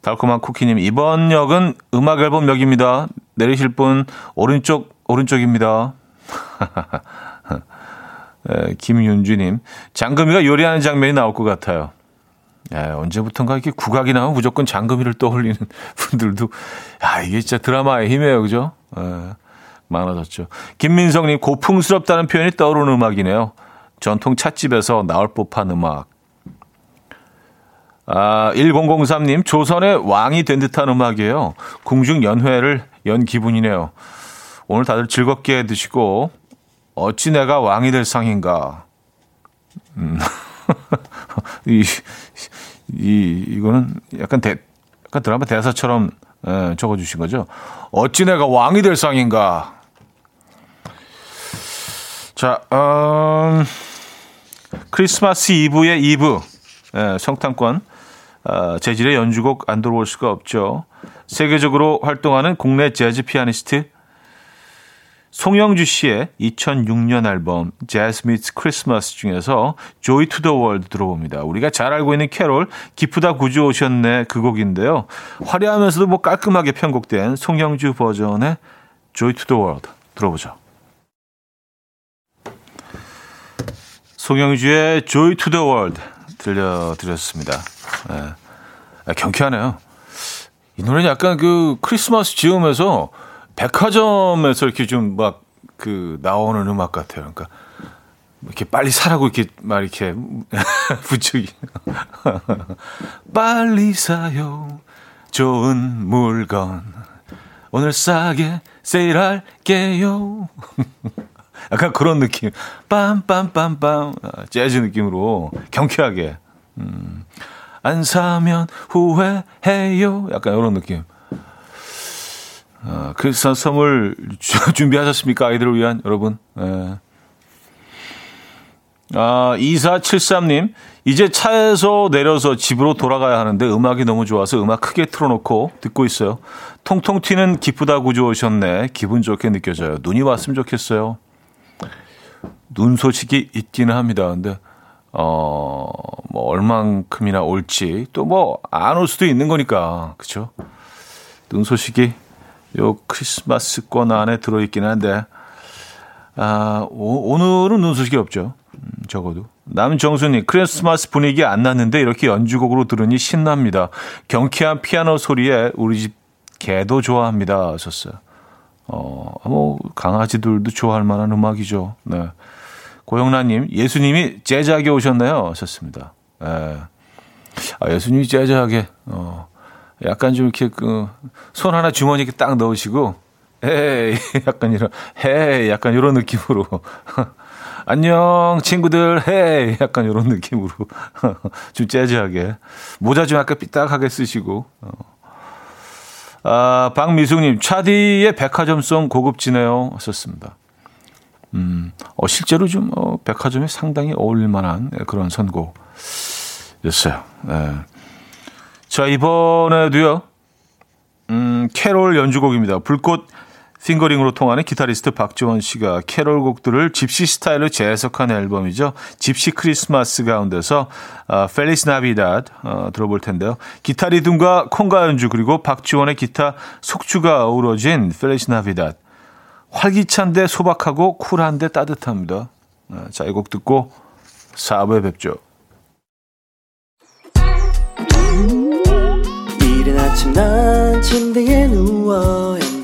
달콤한 쿠키님 이번 역은 음악 앨범 역입니다. 내리실 분 오른쪽 오른쪽입니다. 에, 김윤주님 장금이가 요리하는 장면이 나올 것 같아요. 에, 언제부턴가 이렇게 국악이 나오면 무조건 장금이를 떠올리는 분들도 아 이게 진짜 드라마의 힘이에요, 그죠? 에, 많아졌죠. 김민성님 고풍스럽다는 표현이 떠오르는 음악이네요. 전통 찻집에서 나올 법한 음악. 아, 1003님, 조선의 왕이 된 듯한 음악이에요. 궁중 연회를 연 기분이네요. 오늘 다들 즐겁게 드시고, 어찌 내가 왕이 될 상인가. 음. 이, 이, 이거는 약간 대, 약간 드라마 대사처럼 예, 적어주신 거죠. 어찌 내가 왕이 될 상인가. 자, 음, 크리스마스 이브의 이브, 예, 성탄권. 어, 재질의 연주곡 안 들어올 수가 없죠. 세계적으로 활동하는 국내 재즈 피아니스트 송영주 씨의 2006년 앨범 Jazz Meets Christmas 중에서 Joy to the World 들어봅니다. 우리가 잘 알고 있는 캐롤 기쁘다 구주 오셨네 그 곡인데요. 화려하면서도 뭐 깔끔하게 편곡된 송영주 버전의 Joy to the World 들어보죠. 송영주의 Joy to the World 들려드렸습니다. 네. 아, 경쾌하네요. 이 노래는 약간 그 크리스마스 즈음에서 백화점에서 이렇게 좀 막 그 나오는 음악 같아요. 그러니까 이렇게 빨리 사라고 이렇게 막 이렇게 부추기. 빨리 사요. 좋은 물건. 오늘 싸게 세일할게요. 약간 그런 느낌. 빰빰빰빰. 아, 재즈 느낌으로 경쾌하게. 음. 안 사면 후회해요. 약간 이런 느낌. 어, 크리스마스 선물 준비하셨습니까? 아이들을 위한 여러분. 예. 아, 2473님, 이제 차에서 내려서 집으로 돌아가야 하는데 음악이 너무 좋아서 음악 크게 틀어놓고 듣고 있어요. 통통 튀는 기쁘다 구조 오셨네. 기분 좋게 느껴져요. 눈이 왔으면 좋겠어요. 눈 소식이 있기는 합니다. 근데 어, 뭐, 얼만큼이나 올지, 또 뭐, 안 올 수도 있는 거니까, 그쵸? 눈 소식이 요 크리스마스권 안에 들어 있긴 한데, 아, 오, 오늘은 눈 소식이 없죠. 음, 적어도. 남정수님, 크리스마스 분위기 안 났는데 이렇게 연주곡으로 들으니 신납니다. 경쾌한 피아노 소리에 우리 집 개도 좋아합니다. 하셨어요. 어, 뭐, 강아지들도 좋아할 만한 음악이죠. 네. 고영란님, 예수님이 재즈하게 오셨나요? 하셨습니다. 예. 아, 예수님이 재즈하게, 어, 약간 좀 이렇게 그, 손 하나 주머니에 이렇게 딱 넣으시고, 헤이, 약간 이런, 헤이, 약간 이런 느낌으로. 안녕, 친구들, 헤이, 약간 이런 느낌으로. 좀 재즈하게. 모자 좀 약간 삐딱하게 쓰시고, 어. 아, 박미숙님, 차디의 백화점송 고급지네요. 하셨습니다. 음, 어, 실제로 좀, 어, 백화점에 상당히 어울릴 만한 그런 선곡이었어요. 네. 자, 이번에도요, 음, 캐롤 연주곡입니다. 불꽃 핑거링으로 통하는 기타리스트 박지원 씨가 캐롤 곡들을 집시 스타일로 재해석한 앨범이죠. 집시 크리스마스 가운데서 어, Feliz Navidad 어, 들어볼 텐데요. 기타 리듬과 콩가 연주 그리고 박지원의 기타 속주가 어우러진 Feliz Navidad 활기찬데 소박하고 쿨한데 따뜻합니다. 네, 자, 이 곡 듣고 4부에 뵙죠. 이른 아침 난 침대에 누워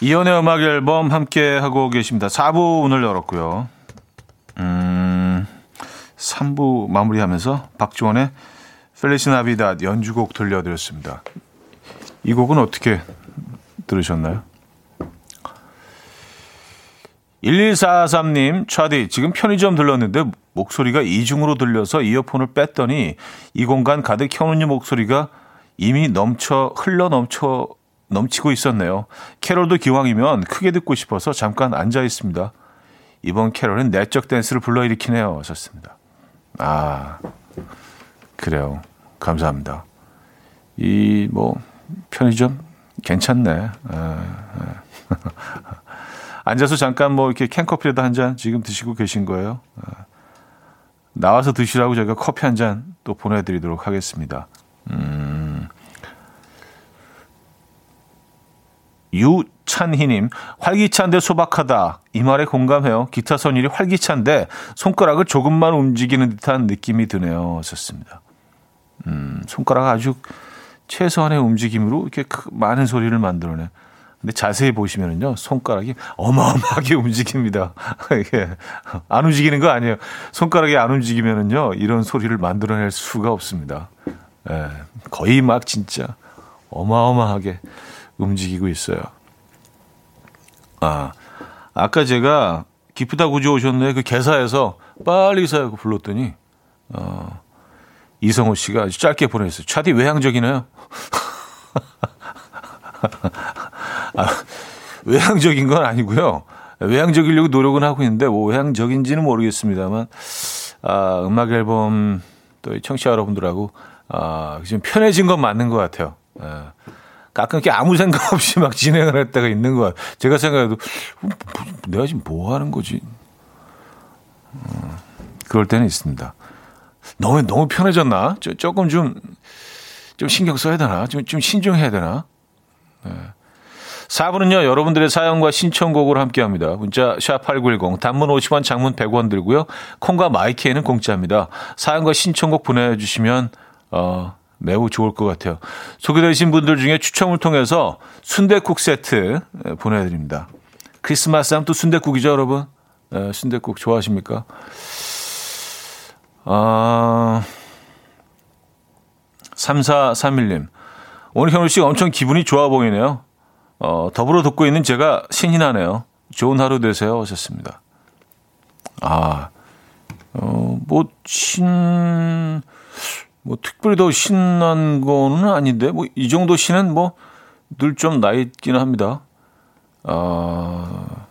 이연의 음악 앨범 함께 하고 계십니다. 4부 오늘 열었고요. 음, 3부 마무리하면서 박지원의 펠리시 나비다 연주곡 들려드렸습니다. 이 곡은 어떻게 들으셨나요? 1143님, 차디, 지금 편의점 들렀는데 목소리가 이중으로 들려서 이어폰을 뺐더니 이 공간 가득 현우님 목소리가 이미 넘쳐, 흘러 넘쳐, 넘치고 있었네요. 캐롤도 기왕이면 크게 듣고 싶어서 잠깐 앉아 있습니다. 이번 캐롤은 내적 댄스를 불러일으키네요. 하셨습니다. 아, 그래요. 감사합니다. 이, 뭐, 편의점 괜찮네. 아, 아. 앉아서 잠깐 뭐 이렇게 캔커피라도 한 잔 지금 드시고 계신 거예요. 아. 나와서 드시라고 제가 커피 한 잔 또 보내드리도록 하겠습니다. 음. 유찬희님, 활기찬데 소박하다. 이 말에 공감해요. 기타 선율이 활기찬데 손가락을 조금만 움직이는 듯한 느낌이 드네요. 좋습니다. 음, 손가락 아주 최소한의 움직임으로 이렇게 많은 소리를 만들어내. 근데 자세히 보시면은요, 손가락이 어마어마하게 움직입니다. 이게 안 움직이는 거 아니에요. 손가락이 안 움직이면은요, 이런 소리를 만들어낼 수가 없습니다. 예, 거의 막 진짜 어마어마하게 움직이고 있어요. 아, 아까 제가 기쁘다 구조 오셨네. 그 개사에서 빨리 사고 불렀더니, 어, 이성호 씨가 아주 짧게 보내셨어요. 차디 외향적이네요. 아, 외향적인 건 아니고요. 외향적이려고 노력은 하고 있는데 뭐 외향적인지는 모르겠습니다만 아, 음악 앨범 또 청취자 여러분들하고 아, 좀 편해진 건 맞는 것 같아요. 아, 가끔 이렇게 아무 생각 없이 막 진행을 할 때가 있는 것 같아요. 제가 생각해도 뭐, 내가 지금 뭐 하는 거지? 어, 그럴 때는 있습니다. 너무 너무 편해졌나? 저, 조금 좀 좀 신경 써야 되나? 좀, 좀 신중해야 되나? 네. 4부는요, 여러분들의 사연과 신청곡을 함께 합니다. 문자, 샵8910, 단문 50원, 장문 100원 들고요. 콩과 마이키에는 공짜입니다. 사연과 신청곡 보내주시면, 어, 매우 좋을 것 같아요. 소개되신 분들 중에 추첨을 통해서 순대국 세트 보내드립니다. 크리스마스 하면 또 순대국이죠, 여러분? 네, 순대국 좋아하십니까? 아, 3431님. 오늘 현우 씨 엄청 기분이 좋아 보이네요. 어, 더불어 듣고 있는 제가 신이 나네요. 좋은 하루 되세요. 하셨습니다. 아, 어, 뭐, 신, 뭐, 특별히 더 신난 거는 아닌데, 뭐, 이 정도 신은 뭐, 늘 좀 나 있기는 합니다. 어,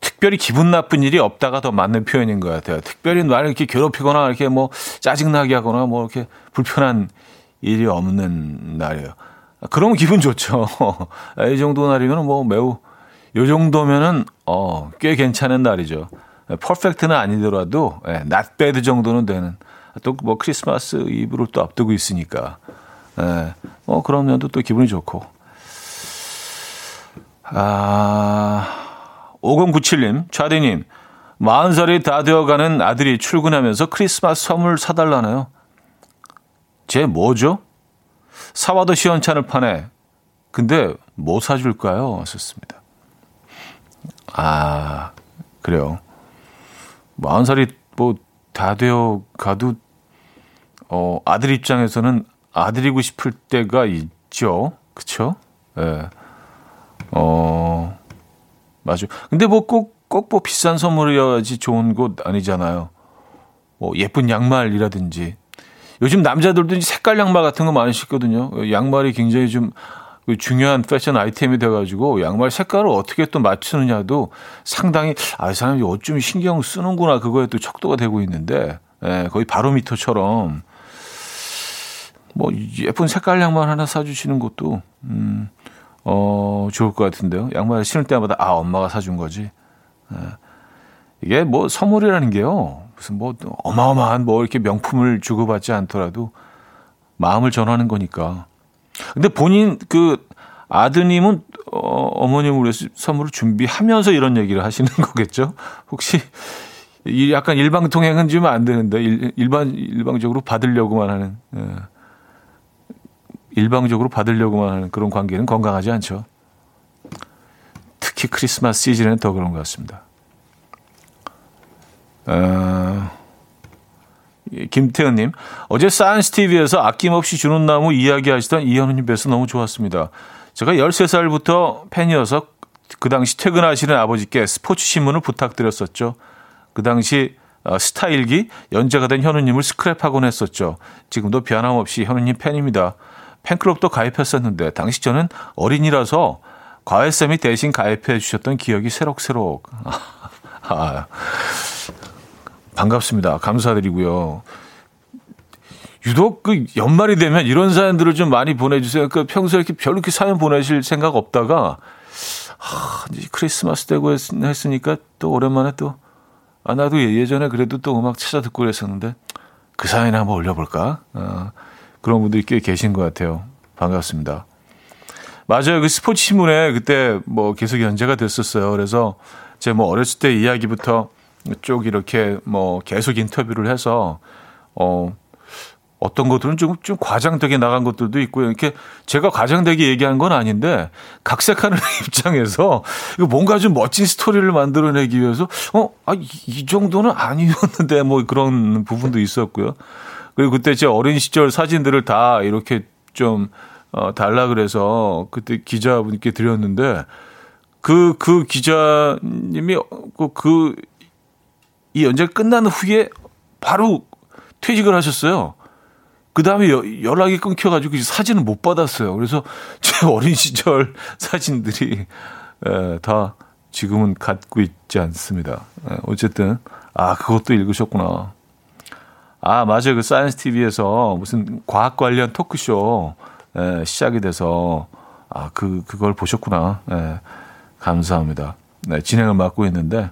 특별히 기분 나쁜 일이 없다가 더 맞는 표현인 것 같아요. 특별히 나를 이렇게 괴롭히거나 이렇게 뭐 짜증나게 하거나 뭐 이렇게 불편한 일이 없는 날이에요. 그러면 기분 좋죠. 이 정도 날이면 뭐 매우 요 정도면은 어, 꽤 괜찮은 날이죠. 퍼펙트는 아니더라도 예, bad 정도는 되는 또 뭐 크리스마스 이브를 또 앞두고 있으니까 예, 뭐 그런 면도 또 기분이 좋고 아 5097님, 차디님, 40살이 다 되어가는 아들이 출근하면서 크리스마스 선물 사달라나요? 쟤 뭐죠? 사와도 시원찮을 판에. 근데 뭐 사줄까요? 하셨습니다. 아, 그래요. 40살이 뭐 다 되어 가도, 어, 아들 입장에서는 아들이고 싶을 때가 있죠. 그쵸? 예. 네. 어, 맞아. 근데 뭐 꼭, 꼭 뭐 비싼 선물이어야지 좋은 곳 아니잖아요. 뭐 예쁜 양말이라든지. 요즘 남자들도 색깔 양말 같은 거 많이 신거든요. 양말이 굉장히 좀 중요한 패션 아이템이 돼가지고 양말 색깔을 어떻게 또 맞추느냐도 상당히 아, 이 사람이 어쩜 신경 쓰는구나 그거에 또 척도가 되고 있는데 예, 거의 바로미터처럼 뭐 예쁜 색깔 양말 하나 사주시는 것도 음, 어, 좋을 것 같은데요. 양말 신을 때마다, 아, 엄마가 사준 거지. 네. 이게 뭐 선물이라는 게요. 무슨 뭐 어마어마한 뭐 이렇게 명품을 주고받지 않더라도 마음을 전하는 거니까. 근데 본인 그 아드님은 어, 어머님을 위해서 선물을 준비하면서 이런 얘기를 하시는 거겠죠? 혹시 이 약간 일방통행은 좀 안 되는데 일, 일반 일방적으로 받으려고만 하는 예. 일방적으로 받으려고만 하는 그런 관계는 건강하지 않죠. 특히 크리스마스 시즌에는 더 그런 것 같습니다. 어, 김태현님, 어제 사이언스 TV에서 아낌없이 주는 나무 이야기하시던 이현우님 봬서 너무 좋았습니다. 제가 13살부터 팬이어서 그 당시 퇴근하시는 아버지께 스포츠 신문을 부탁드렸었죠. 그 당시 어, 스타일기 연재가 된 현우님을 스크랩하곤 했었죠. 지금도 변함없이 현우님 팬입니다. 팬클럽도 가입했었는데 당시 저는 어린이라서 과외쌤이 대신 가입해 주셨던 기억이 새록새록. 아, 반갑습니다. 감사드리고요. 유독 그 연말이 되면 이런 사연들을 좀 많이 보내주세요. 그 평소에 이렇게 별로 이렇게 사연 보내실 생각 없다가 하, 이제 크리스마스 되고 했, 했으니까 또 오랜만에 또 아, 나도 예, 예전에 그래도 또 음악 찾아 듣고 그랬었는데 그 사연을 한번 올려볼까? 어, 그런 분들이 꽤 계신 것 같아요. 반갑습니다. 맞아요. 그 스포츠 신문에 그때 뭐 계속 연재가 됐었어요. 그래서 제 뭐 어렸을 때 이야기부터 쭉 이렇게 뭐 계속 인터뷰를 해서 어 어떤 것들은 좀, 좀 과장되게 나간 것들도 있고요. 이렇게 제가 과장되게 얘기한 건 아닌데, 각색하는 입장에서, 이거 뭔가 좀 멋진 스토리를 만들어내기 위해서, 어, 아, 이, 이 정도는 아니었는데, 뭐 그런 부분도 있었고요. 그리고 그때 제 어린 시절 사진들을 다 이렇게 좀, 어, 달라 그래서 그때 기자분께 드렸는데, 그, 그 기자님이 그, 그, 이 연재가 끝난 후에 바로 퇴직을 하셨어요. 그 다음에 연락이 끊겨가지고 사진을 못 받았어요. 그래서 제 어린 시절 사진들이 에, 다 지금은 갖고 있지 않습니다. 에, 어쨌든 아 그것도 읽으셨구나. 아 맞아요. 그 사이언스 TV에서 무슨 과학 관련 토크쇼 에, 시작이 돼서 아 그 그걸 보셨구나. 에, 감사합니다. 네, 진행을 맡고 있는데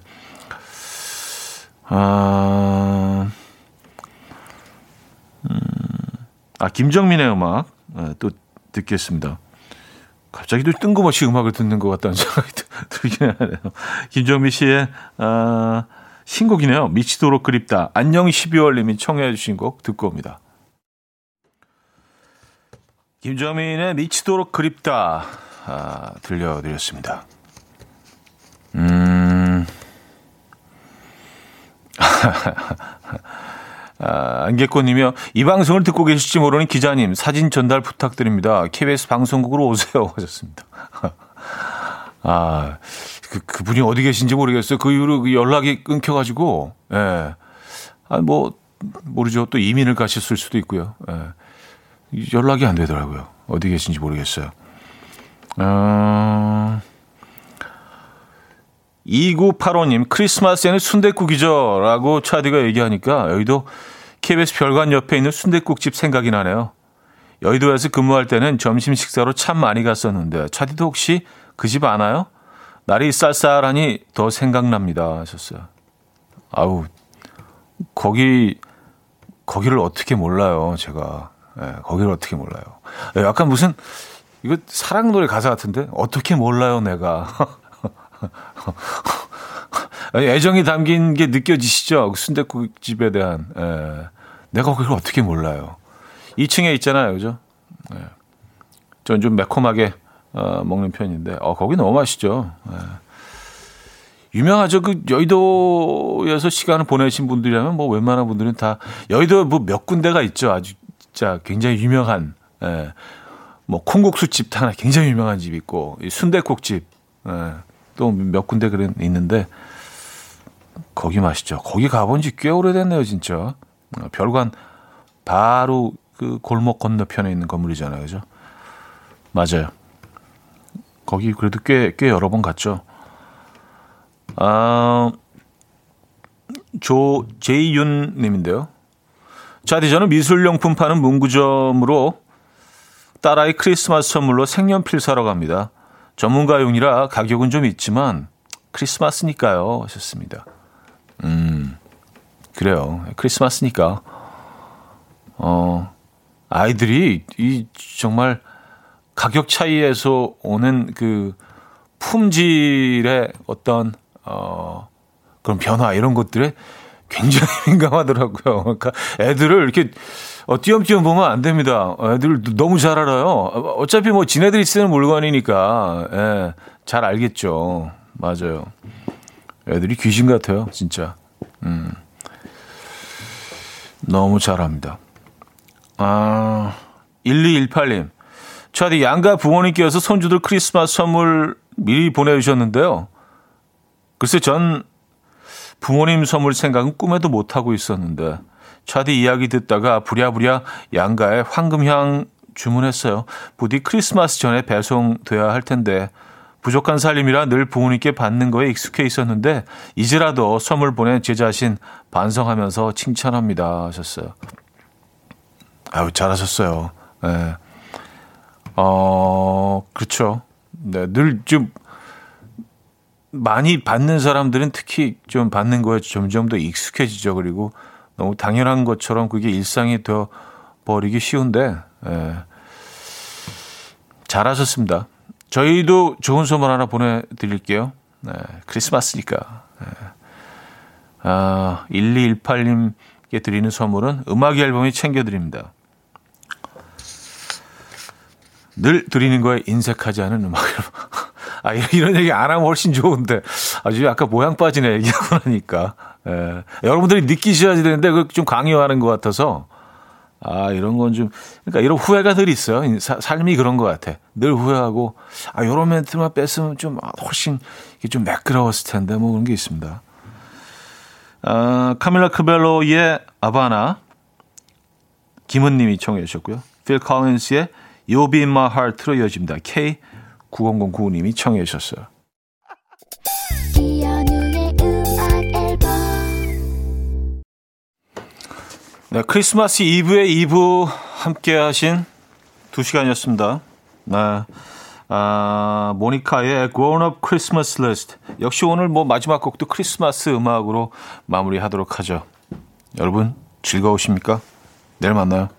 아. 음. 아, 김정민의 음악 네, 또 듣겠습니다. 갑자기 또 뜬금없이 음악을 듣는 것 같다는 생각이 들긴 하네요. 김정민 씨의 아, 신곡이네요. 미치도록 그립다. 안녕 12월님이 청해 주신 곡 듣고 옵니다. 김정민의 미치도록 그립다 아, 들려드렸습니다. 음. 아, 안개꽃님이요. 이 방송을 듣고 계실지 모르는 기자님 사진 전달 부탁드립니다. KBS 방송국으로 오세요 하셨습니다. 아, 그, 그분이 어디 계신지 모르겠어요. 그 이후로 그 연락이 끊겨가지고, 예. 아, 뭐, 모르죠. 또 이민을 가셨을 수도 있고요. 예. 연락이 안 되더라고요. 어디 계신지 모르겠어요. 어... 2985님, 크리스마스에는 순대국이죠. 라고 차디가 얘기하니까 여의도 KBS 별관 옆에 있는 순대국집 생각이 나네요. 여의도에서 근무할 때는 점심 식사로 참 많이 갔었는데, 차디도 혹시 그 집 아나요? 날이 쌀쌀하니 더 생각납니다. 하셨어요. 아우, 거기, 거기를 어떻게 몰라요, 제가. 네, 거기를 어떻게 몰라요. 약간 무슨, 이거 사랑 노래 가사 같은데? 어떻게 몰라요, 내가. 애정이 담긴 게 느껴지시죠? 그 순대국 집에 대한. 예. 내가 그걸 어떻게 몰라요? 2층에 있잖아요, 그죠? 예. 전좀 매콤하게 어, 먹는 편인데, 어, 거기 너무 맛있죠. 예. 유명하죠. 그 여의도에서 시간을 보내신 분들이라면 뭐 웬만한 분들은 다 여의도 뭐몇 군데가 있죠. 아주 진짜 굉장히 유명한 예. 뭐 콩국수 집 하나 굉장히 유명한 집 있고 순대국 집 예. 또몇 군데 그런 있는데 거기 맛있죠. 거기 가본 지 꽤 오래됐네요, 진짜. 어, 별관 바로 그 골목 건너편에 있는 건물이잖아요, 그죠? 맞아요. 거기 그래도 꽤, 꽤 여러 번 갔죠. 아, 조 제이윤 님인데요. 자디 저는 미술용품 파는 문구점으로 딸아이 크리스마스 선물로 색연필 사러 갑니다. 전문가용이라 가격은 좀 있지만 크리스마스니까요. 하셨습니다. 음, 그래요. 크리스마스니까. 어, 아이들이 이 정말 가격 차이에서 오는 그 품질의 어떤 어 그런 변화 이런 것들에 굉장히 민감하더라고요. 그러니까 애들을 이렇게 어, 띄엄띄엄 보면 안 됩니다. 애들 너무 잘 알아요. 어차피 뭐 지네들이 쓰는 물건이니까, 예, 잘 알겠죠. 맞아요. 애들이 귀신 같아요, 진짜. 음. 너무 잘합니다. 아, 1218님. 차디 양가 부모님께서 손주들 크리스마스 선물 미리 보내주셨는데요. 글쎄 전 부모님 선물 생각은 꿈에도 못하고 있었는데 차디 이야기 듣다가 부랴부랴 양가에 황금향 주문했어요. 부디 크리스마스 전에 배송돼야 할 텐데 부족한 살림이라 늘 부모님께 받는 거에 익숙해 있었는데 이제라도 선물 보낸 제 자신 반성하면서 칭찬합니다 하셨어요. 아유 잘하셨어요. 네. 어 그렇죠. 네, 늘 좀 많이 받는 사람들은 특히 좀 받는 거에 점점 더 익숙해지죠. 그리고 너무 당연한 것처럼 그게 일상이 되어 버리기 쉬운데 예. 잘하셨습니다. 저희도 좋은 선물 하나 보내드릴게요. 네, 크리스마스니까. 네. 아, 1218님께 드리는 선물은 음악 앨범이 챙겨드립니다. 늘 드리는 거에 인색하지 않은 음악 앨범. 아, 이런 얘기 안 하면 훨씬 좋은데. 아주 아까 모양 빠지네 얘기하고 나니까. 예. 여러분들이 느끼셔야 되는데, 그좀 강요하는 것 같아서. 아, 이런 건 좀, 그러니까 이런 후회가 늘 있어요. 사, 삶이 그런 것 같아. 늘 후회하고, 아, 요런 멘트만 뺐으면 좀 훨씬 이게 좀 매끄러웠을 텐데, 뭐 그런 게 있습니다. 아, 카밀라 크벨로의 아바나, 김은님이 청해 주셨고요. 필 컬린스의 You'll Be My Heart로 이어집니다. K9009님이 청해 주셨어요. 네, 크리스마스 이브의 이브 함께 하신 두 시간이었습니다. 네. 아, 모니카의 Grown Up Christmas List. 역시 오늘 뭐 마지막 곡도 크리스마스 음악으로 마무리하도록 하죠. 여러분, 즐거우십니까? 내일 만나요.